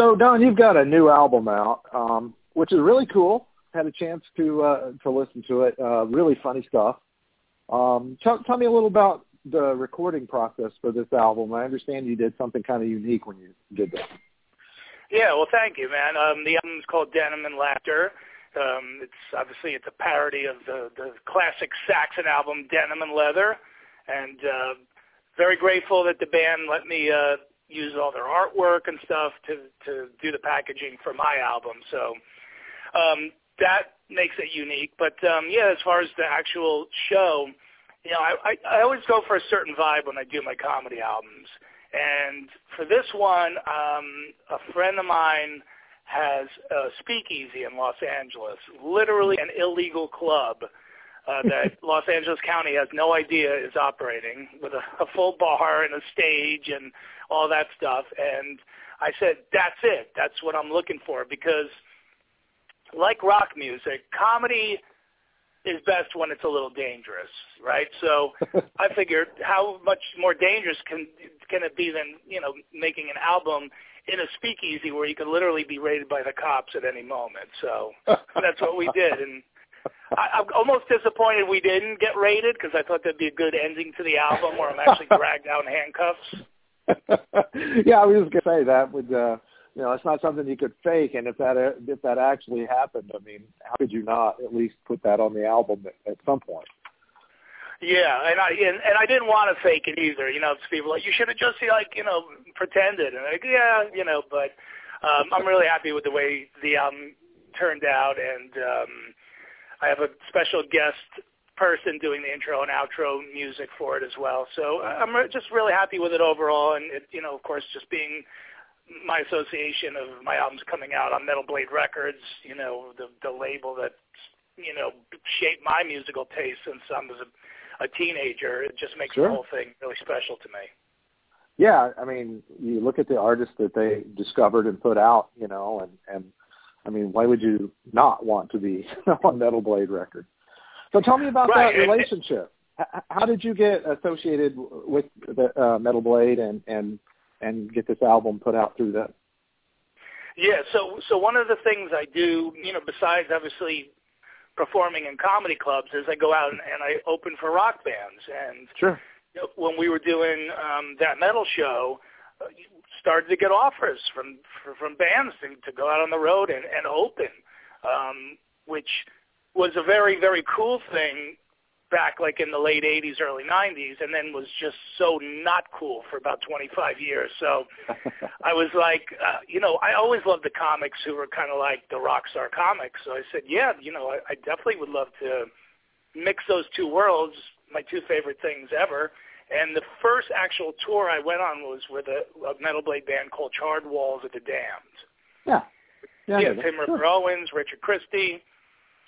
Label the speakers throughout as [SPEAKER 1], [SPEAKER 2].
[SPEAKER 1] So Don, you've got a new album out, um, which is really cool. Had a chance to uh, to listen to it. Uh, really funny stuff. Um, tell, tell me a little about the recording process for this album. I understand you did something kind of unique when you did that.
[SPEAKER 2] Yeah, well, thank you, man. Um, the album's called Denim and Laughter. Um, it's obviously it's a parody of the the classic Saxon album Denim and Leather, and uh, very grateful that the band let me uh, use all their artwork and stuff to to do the packaging for my album. So um, that makes it unique. But um, yeah, as far as the actual show, you know, I, I, I always go for a certain vibe when I do my comedy albums. And for this one, um, a friend of mine has a speakeasy in Los Angeles, literally an illegal club uh, that Los Angeles County has no idea is operating with a, a full bar and a stage and all that stuff. And I said, that's it. That's what I'm looking for because like rock music, comedy is best when it's a little dangerous, right? So I figured how much more dangerous can can it be than, you know, making an album in a speakeasy where you could literally be raided by the cops at any moment. So that's what we did and I, I'm almost disappointed we didn't get raided because I thought that'd be a good ending to the album where I'm actually dragged out in handcuffs.
[SPEAKER 1] yeah, I was just gonna say that would uh you know, it's not something you could fake and if that if that actually happened, I mean, how could you not at least put that on the album at, at some point?
[SPEAKER 2] Yeah, and I and, and I didn't want to fake it either. You know, it's people like you should have just like you know pretended, and like yeah, you know. But um, I'm really happy with the way the album turned out, and um, I have a special guest person doing the intro and outro music for it as well. So I'm just really happy with it overall, and it, you know, of course, just being my association of my albums coming out on Metal Blade Records, you know, the the label that you know shaped my musical taste since I was a, a teenager. It just makes
[SPEAKER 1] sure.
[SPEAKER 2] the whole thing really special to me.
[SPEAKER 1] Yeah, I mean, you look at the artists that they discovered and put out, you know, and and I mean, why would you not want to be on Metal Blade Records? So tell me about
[SPEAKER 2] right.
[SPEAKER 1] that relationship. How did you get associated with the uh, Metal Blade and and and get this album put out through them?
[SPEAKER 2] Yeah, so so one of the things I do, you know, besides obviously performing in comedy clubs, is I go out and, and I open for rock bands. And
[SPEAKER 1] sure.
[SPEAKER 2] When we were doing um, that metal show, started to get offers from from bands to, to go out on the road and, and open, um, which was a very very cool thing back like in the late 80s, early 90s, and then was just so not cool for about 25 years. So I was like, uh, you know, I always loved the comics who were kind of like the rock star comics. So I said, yeah, you know, I, I definitely would love to mix those two worlds, my two favorite things ever. And the first actual tour I went on was with a, a metal blade band called Charred Walls of the Damned.
[SPEAKER 1] Yeah.
[SPEAKER 2] Yeah, yeah Tim sure. Owens, Richard Christy.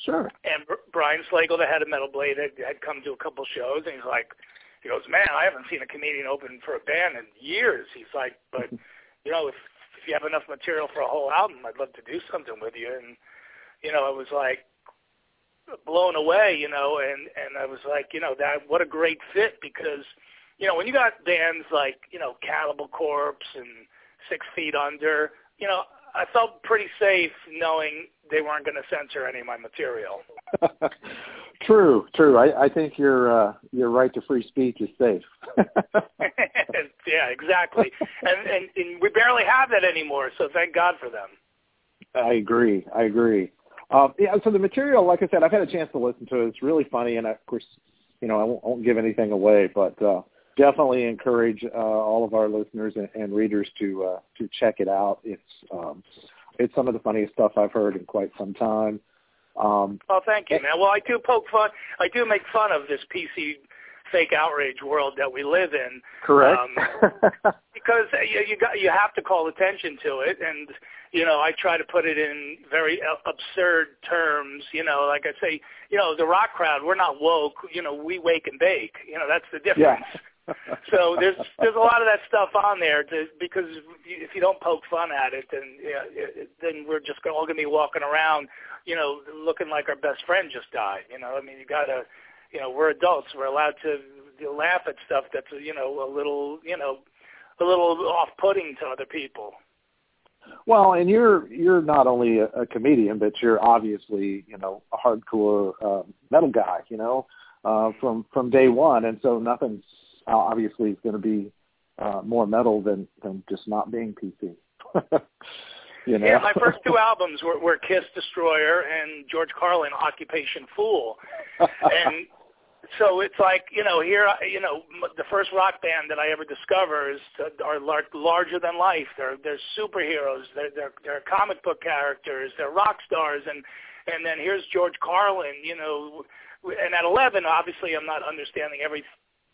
[SPEAKER 1] Sure.
[SPEAKER 2] And Brian Slagel, the head of Metal Blade, had, had come to a couple shows, and he's like, he goes, man, I haven't seen a comedian open for a band in years. He's like, but you know, if if you have enough material for a whole album, I'd love to do something with you. And you know, I was like blown away, you know, and and I was like, you know, that what a great fit because you know, when you got bands like, you know, Cannibal Corpse and Six Feet Under, you know, I felt pretty safe knowing they weren't going to censor any of my material.
[SPEAKER 1] true, true. I, I think your uh, your right to free speech is safe.
[SPEAKER 2] yeah, exactly. And, and and we barely have that anymore, so thank God for them.
[SPEAKER 1] I agree. I agree. Uh, yeah, so the material, like I said, I've had a chance to listen to it. It's really funny, and of course, you know, I won't, won't give anything away, but uh, definitely encourage uh, all of our listeners and, and readers to uh, to check it out. It's um, it's some of the funniest stuff I've heard in quite some time. Um,
[SPEAKER 2] oh, thank you, man. Well, I do poke fun. I do make fun of this PC fake outrage world that we live in.
[SPEAKER 1] Correct.
[SPEAKER 2] Um, because you, you got you have to call attention to it, and you know I try to put it in very absurd terms. You know, like I say, you know, the rock crowd, we're not woke. You know, we wake and bake. You know, that's the difference.
[SPEAKER 1] Yeah
[SPEAKER 2] so there's there's a lot of that stuff on there to, because if you don't poke fun at it, then yeah, it, then we're just all to be walking around, you know, looking like our best friend just died. You know, I mean, you got to, you know, we're adults. We're allowed to laugh at stuff that's you know a little, you know, a little off-putting to other people.
[SPEAKER 1] Well, and you're you're not only a, a comedian, but you're obviously you know a hardcore uh, metal guy, you know, uh, from from day one, and so nothing's uh, obviously going to be uh, more metal than than just not being PC. you know?
[SPEAKER 2] Yeah, my first two albums were, were Kiss Destroyer and George Carlin Occupation Foole, and so it's like you know here you know the first rock band that I ever discover is uh, are lar- larger than life. They're they're superheroes. They're they're they're comic book characters. They're rock stars. And and then here's George Carlin. You know, and at 11, obviously I'm not understanding every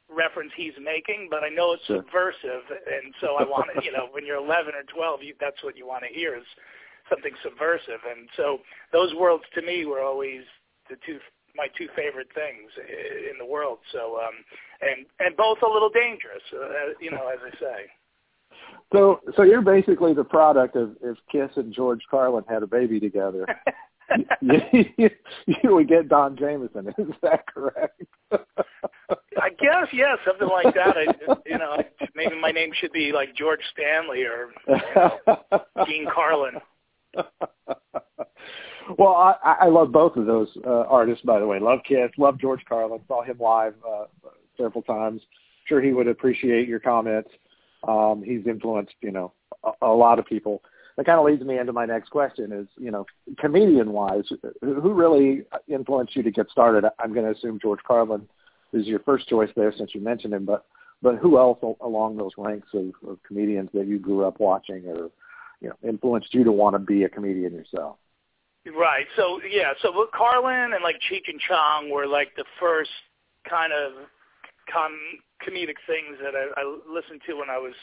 [SPEAKER 2] reference he's making, but I know it's sure. subversive, and so I want to, you know, when you're 11 or 12, you, that's what you want to hear is something subversive, and so those worlds to me were always the two my two favorite things in the world. So, um, and and both a little dangerous, uh, you know, as I say.
[SPEAKER 1] So, so you're basically the product of if Kiss and George Carlin had a baby together. you, would get Don Jamieson. Is that correct?
[SPEAKER 2] I guess, yeah, something like that. I, you know, maybe my name should be like George Stanley or you know, Gene Carlin.
[SPEAKER 1] well, I, I love both of those uh, artists, by the way. Love Kiss, love George Carlin. Saw him live uh, several times. Sure, he would appreciate your comments. Um, he's influenced, you know, a, a lot of people. That kind of leads me into my next question: is you know, comedian-wise, who really influenced you to get started? I'm going to assume George Carlin is your first choice there, since you mentioned him. But but who else along those ranks of, of comedians that you grew up watching, or you know, influenced you to want to be a comedian yourself?
[SPEAKER 2] Right. So yeah. So Carlin and like Cheech and Chong were like the first kind of com- comedic things that I, I listened to when I was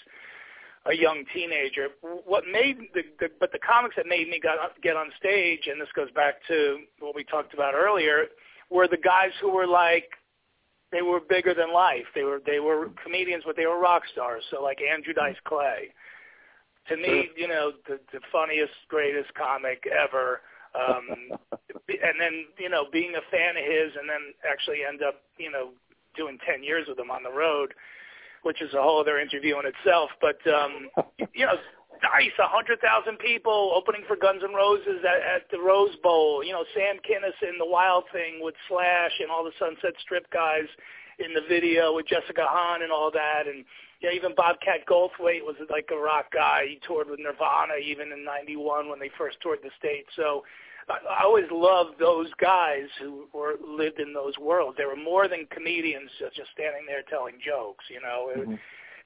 [SPEAKER 2] a young teenager. What made the, the but the comics that made me got, get on stage, and this goes back to what we talked about earlier, were the guys who were like they were bigger than life. They were they were comedians, but they were rock stars. So like Andrew Dice Clay, to me, you know, the, the funniest, greatest comic ever. Um, and then you know, being a fan of his, and then actually end up you know doing ten years with him on the road, which is a whole other interview in itself. But um, you know, Dice, a hundred thousand people opening for Guns N' Roses at, at the Rose Bowl. You know, Sam Kinison, the Wild Thing with Slash, and all the Sunset Strip guys in the video with Jessica Hahn and all that, and yeah, even Bobcat Goldthwait was like a rock guy. He toured with Nirvana even in '91 when they first toured the states. So I always loved those guys who were lived in those worlds. They were more than comedians just, standing there telling jokes. You know, it, mm-hmm.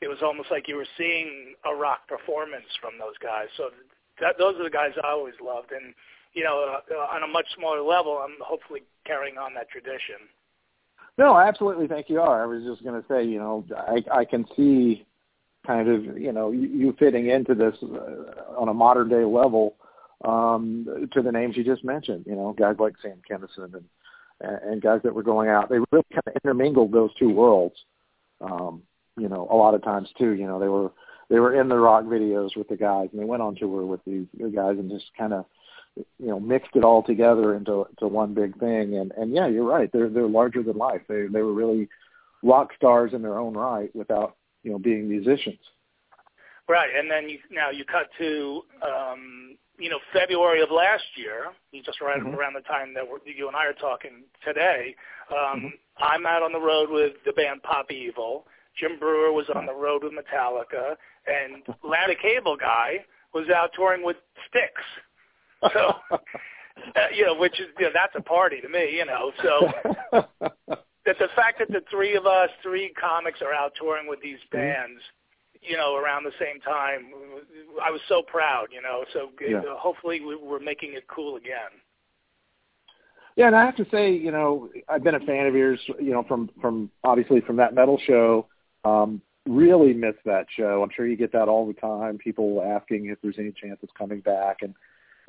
[SPEAKER 2] it was almost like you were seeing a rock performance from those guys. So that, those are the guys I always loved. And you know, uh, on a much smaller level, I'm hopefully carrying on that tradition.
[SPEAKER 1] No, absolutely. Think you are. I was just going to say, you know, I, I can see kind of, you know, you, you fitting into this uh, on a modern day level um, to the names you just mentioned. You know, guys like Sam Kinison and and guys that were going out. They really kind of intermingled those two worlds. Um, you know, a lot of times too. You know, they were they were in the rock videos with the guys, and they went on tour with these guys, and just kind of you know mixed it all together into to one big thing. And and yeah, you're right. They're they're larger than life. They they were really rock stars in their own right without you know being musicians.
[SPEAKER 2] Right, and then you now you cut to um, you know, February of last year, just right mm-hmm. around the time that we're, you and I are talking today, um, mm-hmm. I'm out on the road with the band Pop Evil. Jim Breuer was on the road with Metallica, and Larry Cable Guy was out touring with Styx. So, uh, you know, which is you know, that's a party to me, you know. So that the fact that the three of us, three comics, are out touring with these mm-hmm. bands. You know, around the same time. I was so proud, you know. So yeah. hopefully we're making it cool again.
[SPEAKER 1] Yeah, and I have to say, you know, I've been a fan of yours, you know, from from obviously from that metal show. Um, really miss that show. I'm sure you get that all the time. People asking if there's any chance it's coming back, and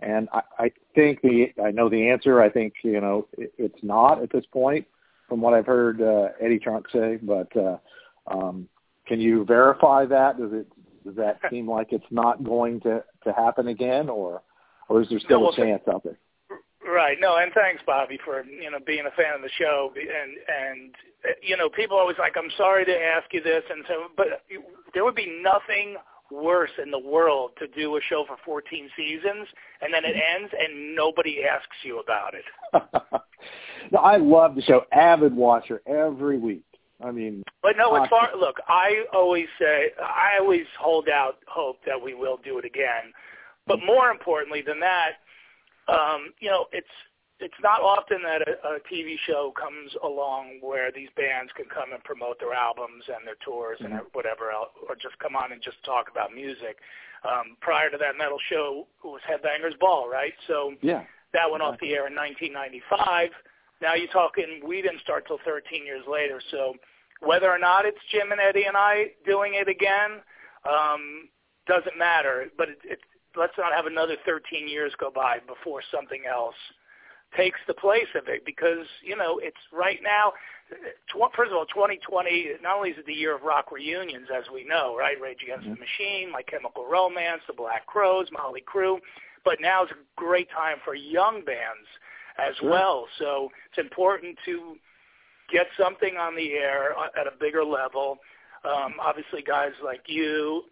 [SPEAKER 1] and I, I think the I know the answer. I think you know it, it's not at this point, from what I've heard uh, Eddie Trunk say. But uh, um, can you verify that? Does it does that seem like it's not going to to happen again, or or is there still no, well, a chance out there?
[SPEAKER 2] Right. No, and thanks, Bobby, for you know being a fan of the show. And and you know, people always like, I'm sorry to ask you this, and so, but there would be nothing worse in the world to do a show for 14 seasons and then it mm-hmm. ends and nobody asks you about it.
[SPEAKER 1] no, I love the show. Avid watcher every week. I mean,
[SPEAKER 2] but no, as far look, I always say I always hold out hope that we will do it again. But more importantly than that, um, you know, it's it's not often that a, a TV show comes along where these bands can come and promote their albums and their tours mm-hmm. and whatever else, or just come on and just talk about music. Um, prior to that, metal show was Headbangers Ball, right? So
[SPEAKER 1] yeah,
[SPEAKER 2] that went off the air in 1995. Now you're talking, we didn't start till 13 years later. So whether or not it's Jim and Eddie and I doing it again um, doesn't matter. But it, it, let's not have another 13 years go by before something else takes the place of it because you know it's right now. Tw- first of all, 2020 not only is it the year of rock reunions, as we know, right? Rage Against mm-hmm. the Machine, My Chemical Romance, The Black Crowes, Mötley Crüe, but now is a great time for young bands as sure. well. So it's important to get something on the air at a bigger level. Um, obviously, guys like you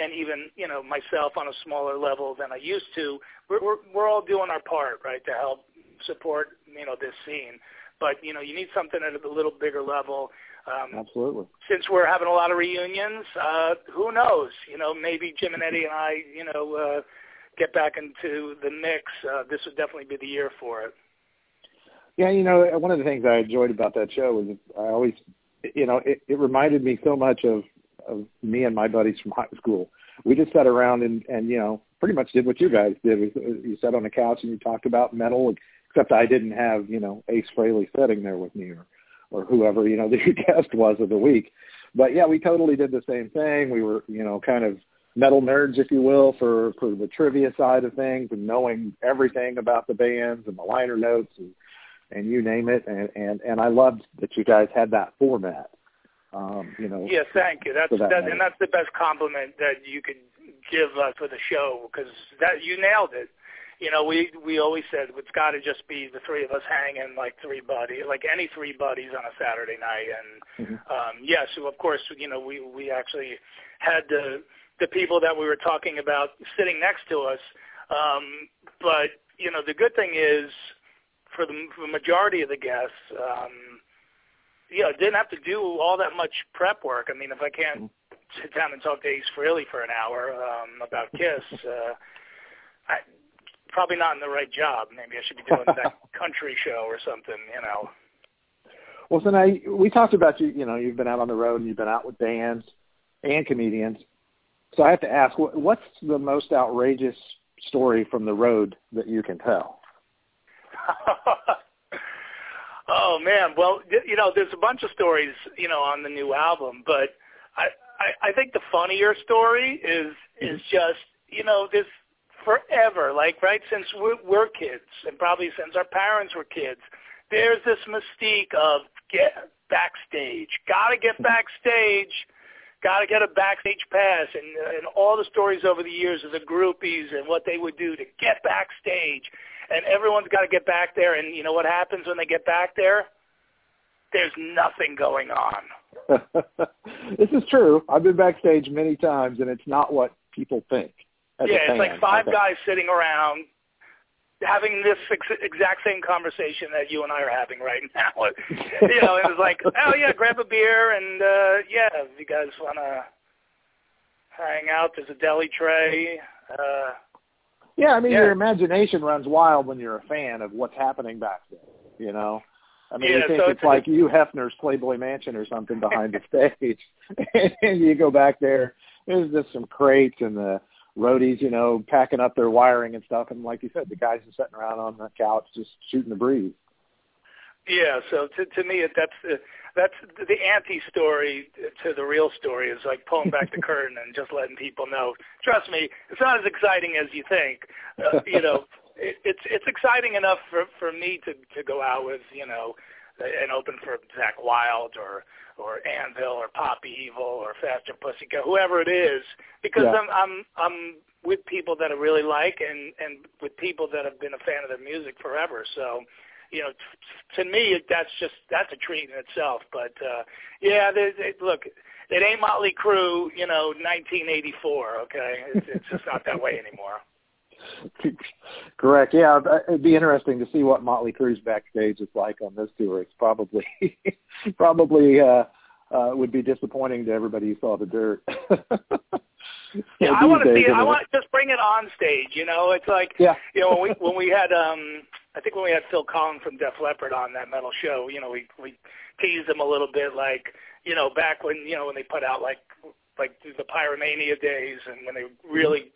[SPEAKER 2] and even you know myself on a smaller level than I used to, we're we're, we're all doing our part, right, to help support you know this scene. But you know you need something at a little bigger level.
[SPEAKER 1] Um, Absolutely.
[SPEAKER 2] Since we're having a lot of reunions, uh, who knows? You know, maybe Jim and Eddie and I, you know, uh, get back into the mix. Uh, this would definitely be the year for it.
[SPEAKER 1] Yeah, you know, one of the things I enjoyed about that show was I always, you know, it, it reminded me so much of of me and my buddies from high school. We just sat around and and you know pretty much did what you guys did. You sat on the couch and you talked about metal, except I didn't have you know Ace Frehley sitting there with me or or whoever you know the guest was of the week. But yeah, we totally did the same thing. We were you know kind of metal nerds, if you will, for for the trivia side of things and knowing everything about the bands and the liner notes and and you name it. And and and I loved that you guys had that format. Um, you know.
[SPEAKER 2] Yes, thank you. That's that, that and that's the best compliment that you could give us for the show because that you nailed it. You know, we we always said it's got to just be the three of us hanging like three buddies, like any three buddies on a Saturday night. And mm-hmm. um, yes, of course, you know, we we actually had the the people that we were talking about sitting next to us. Um, but you know, the good thing is for the, for the majority of the guests, um, you know, didn't have to do all that much prep work. I mean, if I can't sit down and talk to Ace Frehley for an hour um, about Kiss, uh, I probably not in the right job. Maybe I should be doing that country show or something, you know.
[SPEAKER 1] Well, so now we talked about you. You know, you've been out on the road and you've been out with bands and comedians. So I have to ask, what's the most outrageous story from the road that you can tell?
[SPEAKER 2] Oh man, well, you know, there's a bunch of stories, you know, on the new album, but I I, I think the funnier story is is mm-hmm. just, you know, this forever, like right since we're, we're kids, and probably since our parents were kids, there's this mystique of get backstage, got to get mm-hmm. backstage got to get a backstage pass and and all the stories over the years of the groupies and what they would do to get backstage and everyone's got to get back there. And you know what happens when they get back there? There's nothing going on.
[SPEAKER 1] this is true. I've been backstage many times, and it's not what people think.
[SPEAKER 2] yeah, it's like five guys sitting around having this ex- exact same conversation that you and I are having right now. you know, it was like, oh yeah, grab a beer and uh yeah, if you guys want to hang out, there's a deli tray. Uh
[SPEAKER 1] yeah, I mean yeah. your imagination runs wild when you're a fan of what's happening back there. You know, I mean,
[SPEAKER 2] yeah,
[SPEAKER 1] you think
[SPEAKER 2] so
[SPEAKER 1] it's, it's like Hugh Hefner's Playboy Mansion or something behind the stage, and you go back there. There's just some crates and the roadies, you know, packing up their wiring and stuff, and like you said, the guys are sitting around on the couch just shooting the breeze.
[SPEAKER 2] Yeah, so to to me, that's the that's the anti-story to the real story is like pulling back the curtain and just letting people know. Trust me, it's not as exciting as you think. Uh, you know, it, it's it's exciting enough for for me to to go out with you know and open for Zakk Wylde or or Anvil or Poppy Evil or Faster Pussycat, whoever it is, because yeah. I'm I'm I'm with people that I really like and and with people that have been a fan of their music forever. So you know, t- to me, that's just that's a treat in itself. But uh, yeah, they, they, look, it ain't Motley Crue, you know, 1984. Okay, it's, it's just not that way anymore.
[SPEAKER 1] Correct. Yeah, it'd be interesting to see what Motley Crue's backstage is like on this tour. It's probably probably uh, uh, would be disappointing to everybody who saw the dirt.
[SPEAKER 2] yeah, I want to see it. I want just bring it on stage. You know, it's like yeah. you know when we when we had um I think when we had Phil Collen from Def Leppard on that metal show, you know, we we teased him a little bit like you know back when you know when they put out like like the Pyromania days and when they really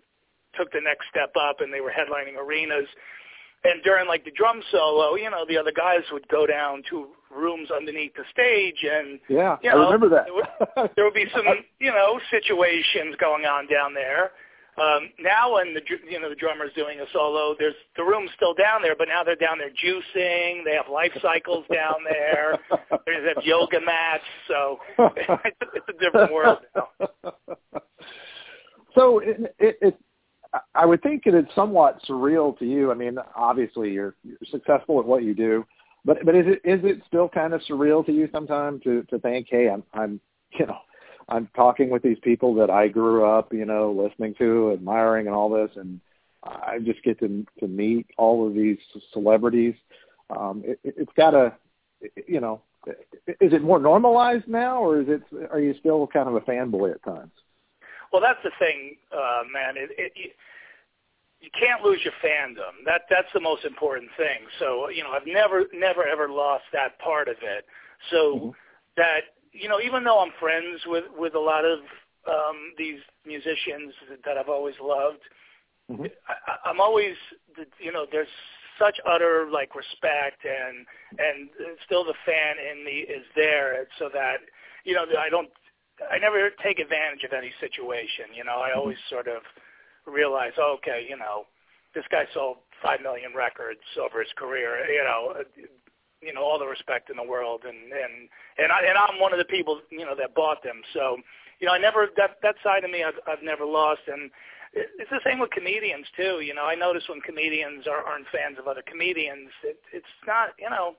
[SPEAKER 2] took the next step up and they were headlining arenas. And during like the drum solo, you know, the other guys would go down to rooms underneath the stage, and
[SPEAKER 1] yeah,
[SPEAKER 2] you know,
[SPEAKER 1] I remember that.
[SPEAKER 2] there, would, there would be some, you know, situations going on down there. Um, now, when the you know the drummer's doing a solo, there's the room's still down there, but now they're down there juicing. They have life cycles down there. they have yoga mats, so it's, it's a different world now.
[SPEAKER 1] So it, it, it I would think it is somewhat surreal to you. I mean, obviously you're, you're successful at what you do, but but is it is it still kind of surreal to you sometimes to to think, hey, I'm I'm you know I'm talking with these people that I grew up, you know, listening to, admiring, and all this, and I just get to to meet all of these celebrities. Um, it, it's got to, you know, is it more normalized now, or is it are you still kind of a fanboy at times?
[SPEAKER 2] Well, that's the thing, uh, man. It, it, you, you can't lose your fandom. That that's the most important thing. So you know, I've never never ever lost that part of it. So mm-hmm. that you know, even though I'm friends with with a lot of um, these musicians that I've always loved, mm-hmm. I, I'm always you know, there's such utter like respect and and still the fan in me is there so that you know I don't I never take advantage of any situation. You know, I always sort of realize, okay, you know, this guy sold five million records over his career. You know, you know all the respect in the world, and and and I and I'm one of the people you know that bought them. So, you know, I never that that side of me I've, I've never lost, and it's the same with comedians too. You know, I notice when comedians are, aren't fans of other comedians, it, it's not you know,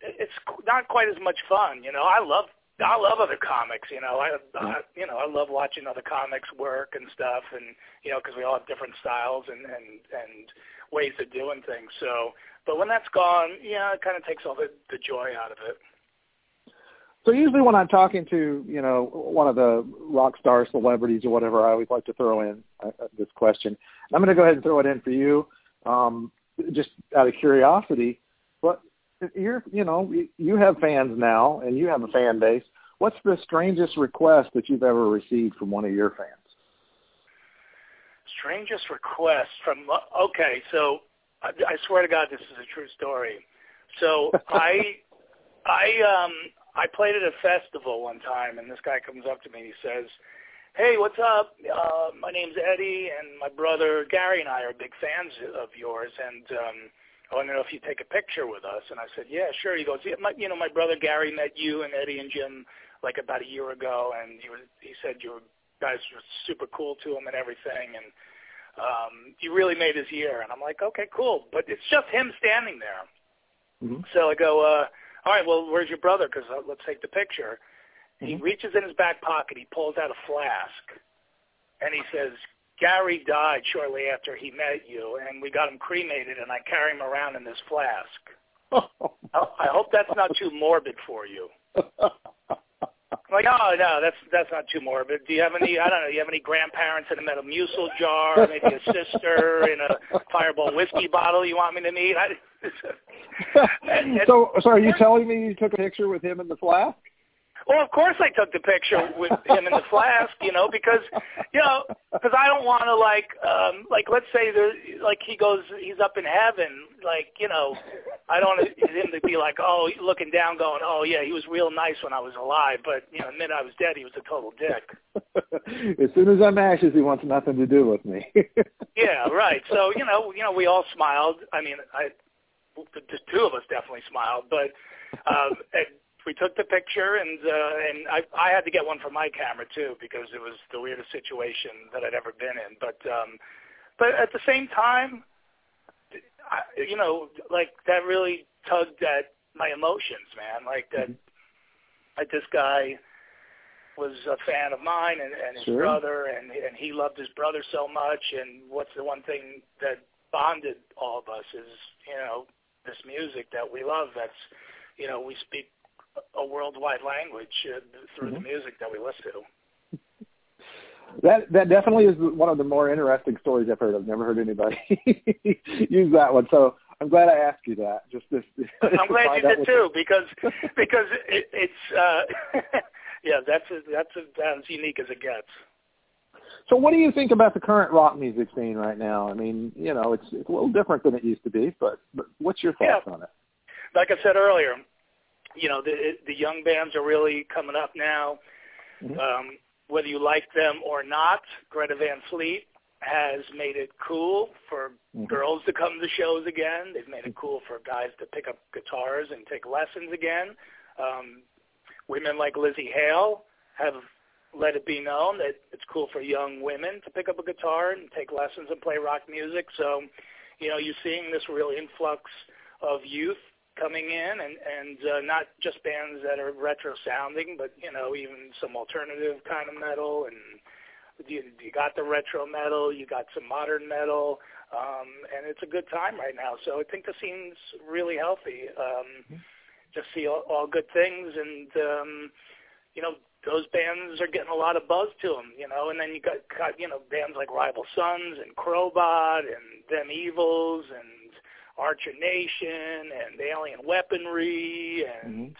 [SPEAKER 2] it's not quite as much fun. You know, I love I love other comics. You know, I, I you know I love watching other comics work and stuff, and you know because we all have different styles and and and ways of doing things. So, but when that's gone, yeah, it kind of takes all the the joy out of it.
[SPEAKER 1] So usually when I'm talking to you know one of the rock star celebrities or whatever, I always like to throw in uh, uh this question. I'm going to go ahead and throw it in for you, um, just out of curiosity. What you're you know you have fans now and you have a fan base. What's the strangest request that you've ever received from one of your fans?
[SPEAKER 2] Strangest request from okay, so I, I swear to God, this is a true story. So I I um I played at a festival one time, and this guy comes up to me and he says, "Hey, what's up? Uh, my name's Eddie, and my brother Gary and I are big fans of yours, and um, I want to know if you take a picture with us." And I said, "Yeah, sure." He goes, "Yeah, my, you know, my brother Gary met you and Eddie and Jim like about a year ago, and he was he said you guys were super cool to him and everything, and um, you really made his year." And I'm like, "Okay, cool," but it's just him standing there. Mm-hmm. So I go, uh, "All right, well, where's your brother? Because uh, let's take the picture." Mm-hmm. He reaches in his back pocket, he pulls out a flask, and he says, Gary died shortly after he met you, and we got him cremated, and I carry him around in this flask. I hope that's not too morbid for you. like, oh no, that's that's not too morbid. Do you have any? I don't know. Do you have any grandparents in a Metamucil jar? Maybe a sister in a Fireball whiskey bottle you want me to meet? I,
[SPEAKER 1] and, and, so, so are you telling me you took a picture with him in the flask?
[SPEAKER 2] Well, of course I took the picture with him in the flask, you know, because you know, because I don't want to like, um, like let's say there, like he goes, he's up in heaven, like you know, I don't want him to be like, oh, looking down, going, oh yeah, he was real nice when I was alive, but you know, the minute I was dead, he was a total dick.
[SPEAKER 1] as soon as I'm ashes, he wants nothing to do with me.
[SPEAKER 2] yeah, right. So you know, you know, we all smiled. I mean, I, the, the two of us definitely smiled, but. Um, and, we took the picture, and uh, and I I had to get one for my camera too because it was the weirdest situation that I'd ever been in. But um, but at the same time, I, you know, like that really tugged at my emotions, man. Like that, mm-hmm. like this guy, was a fan of mine and, and his
[SPEAKER 1] Sure.
[SPEAKER 2] brother, and and he loved his brother so much. And what's the one thing that bonded all of us is you know this music that we love. That's you know we speak a worldwide language uh, through the
[SPEAKER 1] Mhm.
[SPEAKER 2] music that we listen to.
[SPEAKER 1] That that definitely is one of the more interesting stories I've heard. I've never heard anybody use that one, so I'm glad I asked you that. Just this.
[SPEAKER 2] I'm glad you did too, because because it, it's uh, yeah, that's a, that's a, that's unique as it gets.
[SPEAKER 1] So, what do you think about the current rock music scene right now? I mean, you know, it's it's a little different than it used to be, but, but what's your thoughts
[SPEAKER 2] Yeah.
[SPEAKER 1] on it?
[SPEAKER 2] Like I said earlier, you know the the young bands are really coming up now.
[SPEAKER 1] Mhm.
[SPEAKER 2] Um, whether you like them or not, Greta Van Fleet has made it cool for
[SPEAKER 1] Mhm.
[SPEAKER 2] girls to come to shows again. They've made it cool for guys to pick up guitars and take lessons again. Um, women like Lzzy Hale have let it be known that it's cool for young women to pick up a guitar and take lessons and play rock music. So, you know, you're seeing this real influx of youth coming in and and uh, not just bands that are retro sounding, but you know, even some alternative kind of metal and you, you got the retro metal, you got some modern metal, um, and it's a good time right now. So I think the scene's really healthy. Um, just see all, all good things, and um, you know those bands are getting a lot of buzz to them. You know, and then you got, got you know bands like Rival Sons and Crobot and Them Evils and Archer Nation and Alien Weaponry and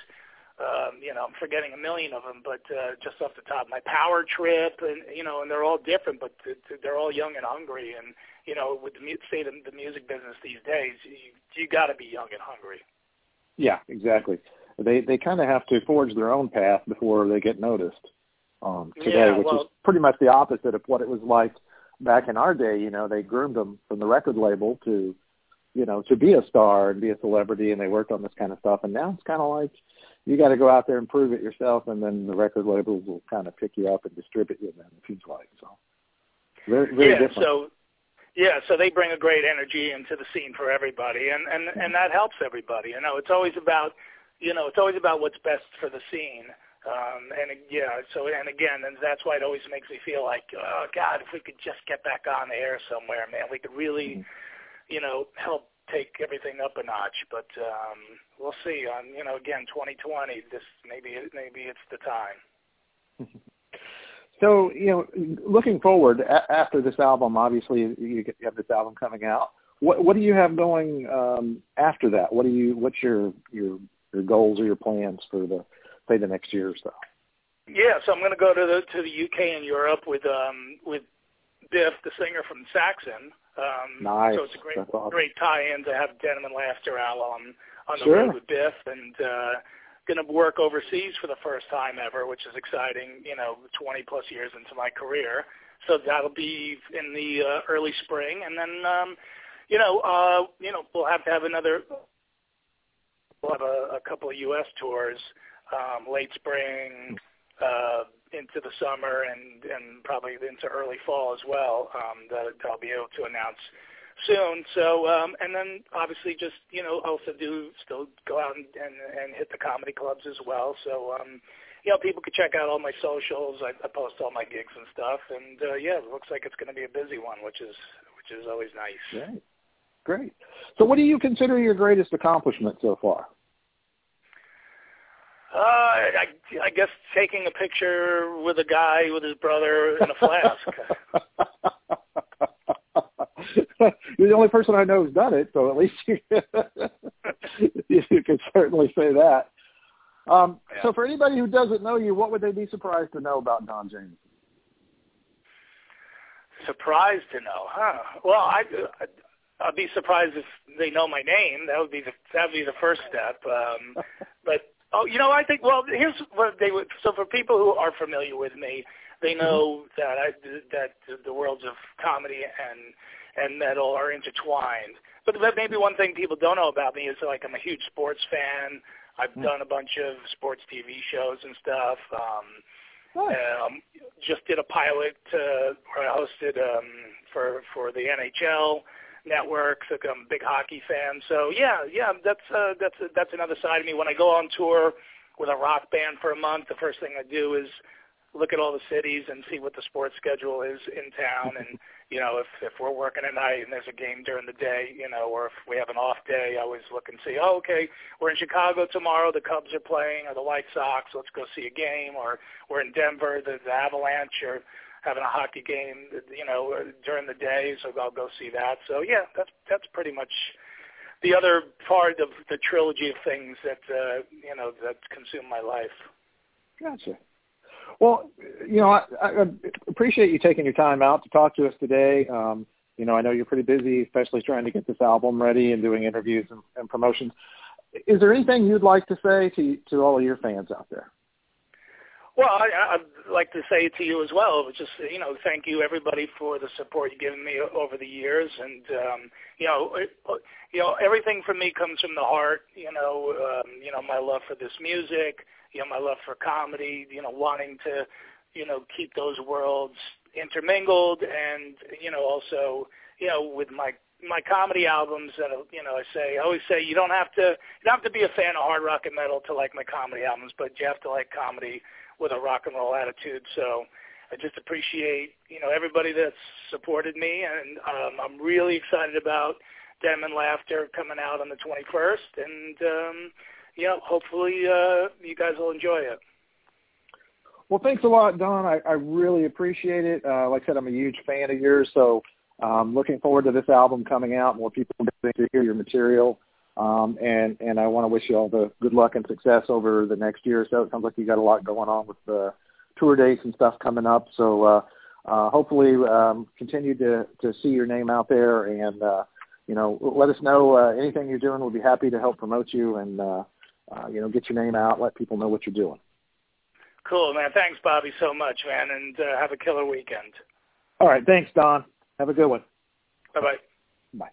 [SPEAKER 2] um, you know, I'm forgetting a million of them, but uh, just off the top, my Power Trip, and you know, and they're all different, but th- th- they're all young and hungry, and you know, with the mu- state of the music business these days, you you got to be young and hungry.
[SPEAKER 1] Yeah, exactly. They they kind of have to forge their own path before they get noticed um, today,
[SPEAKER 2] Yeah,
[SPEAKER 1] which
[SPEAKER 2] well-
[SPEAKER 1] is pretty much the opposite of what it was like back in our day. You know, they groomed them from the record label to, you know, to be a star and be a celebrity, and they worked on this kind of stuff. And now it's kind of like you got to go out there and prove it yourself, and then the record labels will kind of pick you up and distribute you. Then it seems like so. Very very
[SPEAKER 2] yeah,
[SPEAKER 1] different.
[SPEAKER 2] so yeah, so they bring a great energy into the scene for everybody, and and and that helps everybody. You know, it's always about you know, it's always about what's best for the scene. Um, and yeah, so and again, and that's why it always makes me feel like, oh God, if we could just get back on the air somewhere, man, we could really, you know, help take everything up a notch. But um, we'll see. On you know, again, 2020, this maybe maybe it's the time.
[SPEAKER 1] So you know, looking forward a- after this album, obviously you get- you have this album coming out. What what do you have going um, after that? What do you what's your your your goals or your plans for the say the next year or so?
[SPEAKER 2] Yeah, so I'm going to go to the to the UK and Europe with um with Biff, the singer from Saxon. Um,
[SPEAKER 1] Nice.
[SPEAKER 2] So it's a great
[SPEAKER 1] awesome.
[SPEAKER 2] great tie-in to have Denim and Laughter out on on the
[SPEAKER 1] Sure.
[SPEAKER 2] road with Biff, and uh, going to work overseas for the first time ever, which is exciting. You know, 20 plus years into my career, so that'll be in the uh, early spring, and then um, you know, uh, you know, we'll have to have another. We'll have a, a couple of U.S. tours um, late spring uh, into the summer and and probably into early fall as well um, that I'll be able to announce soon. So um, and then obviously just you know also do still go out and, and and hit the comedy clubs as well. So um, you know people could check out all my socials. I, I post all my gigs and stuff. And uh, yeah, it looks like it's going to be a busy one, which is which is always nice.
[SPEAKER 1] Great, great. So what do you consider your greatest accomplishment so far?
[SPEAKER 2] Uh, I, I guess taking a picture with a guy with his brother in a flask.
[SPEAKER 1] You're the only person I know who's done it, so at least you, you can certainly say that. Um,
[SPEAKER 2] Yeah.
[SPEAKER 1] So for anybody who doesn't know you, what would they be surprised to know about Don James?
[SPEAKER 2] Surprised to know, huh? Well, I, I'd, I'd be surprised if they know my name. That would be the that would be the first step. Um, but oh, you know, I think well, here's what they would. So for people who are familiar with me, they know that I that the worlds of comedy and and metal are intertwined. But but maybe one thing people don't know about me is like I'm a huge sports fan. I've
[SPEAKER 1] Hmm.
[SPEAKER 2] done a bunch of sports TV shows and stuff. Um,
[SPEAKER 1] Nice.
[SPEAKER 2] um, just did a pilot uh, where I hosted um, for for the NHL network. So I'm a big hockey fan. So yeah, yeah, that's uh, that's uh, that's another side of me. When I go on tour with a rock band for a month, the first thing I do is look at all the cities and see what the sports schedule is in town and you know if if we're working at night and there's a game during the day you know or if we have an off day I always look and see oh okay we're in Chicago tomorrow the Cubs are playing or the White Sox let's go see a game or we're in Denver the, the Avalanche or having a hockey game you know during the day so I'll go see that so yeah that's that's pretty much the other part of the trilogy of things that uh you know that consume my life
[SPEAKER 1] gotcha well, you know, I, I appreciate you taking your time out to talk to us today. Um, you know, I know you're pretty busy, especially trying to get this album ready and doing interviews and, and promotions. Is there anything you'd like to say to to all of your fans out there?
[SPEAKER 2] Well, I, I'd like to say to you as well, just you know, thank you everybody for the support you've given me over the years, and um, you know, it, you know, everything from me comes from the heart. You know, um, you know, my love for this music, you know, my love for comedy, you know, wanting to, you know, keep those worlds intermingled and, you know, also, you know, with my my comedy albums that you know I say I always say you don't have to you don't have to be a fan of hard rock and metal to like my comedy albums, but you have to like comedy with a rock and roll attitude. So I just appreciate you know everybody that's supported me, and um, I'm really excited about Denim and Laughter coming out on the 21st, and um, yeah, hopefully uh, you guys will enjoy it.
[SPEAKER 1] Well, thanks a lot, Don. I, I really appreciate it. Uh, like I said, I'm a huge fan of yours, so um, looking forward to this album coming out. More people getting to hear your material, um, and and I want to wish you all the good luck and success over the next year or so. It sounds like you got a lot going on with the tour dates and stuff coming up. So uh, uh, hopefully, um, continue to to see your name out there, and uh, you know, let us know uh, anything you're doing. We'll be happy to help promote you and. Uh, uh, you know, get your name out, let people know what you're doing.
[SPEAKER 2] Cool, man. Thanks, Bobby, so much, man, and uh, have a killer weekend.
[SPEAKER 1] All right. Thanks, Don. Have a good one.
[SPEAKER 2] Bye-bye.
[SPEAKER 1] Bye.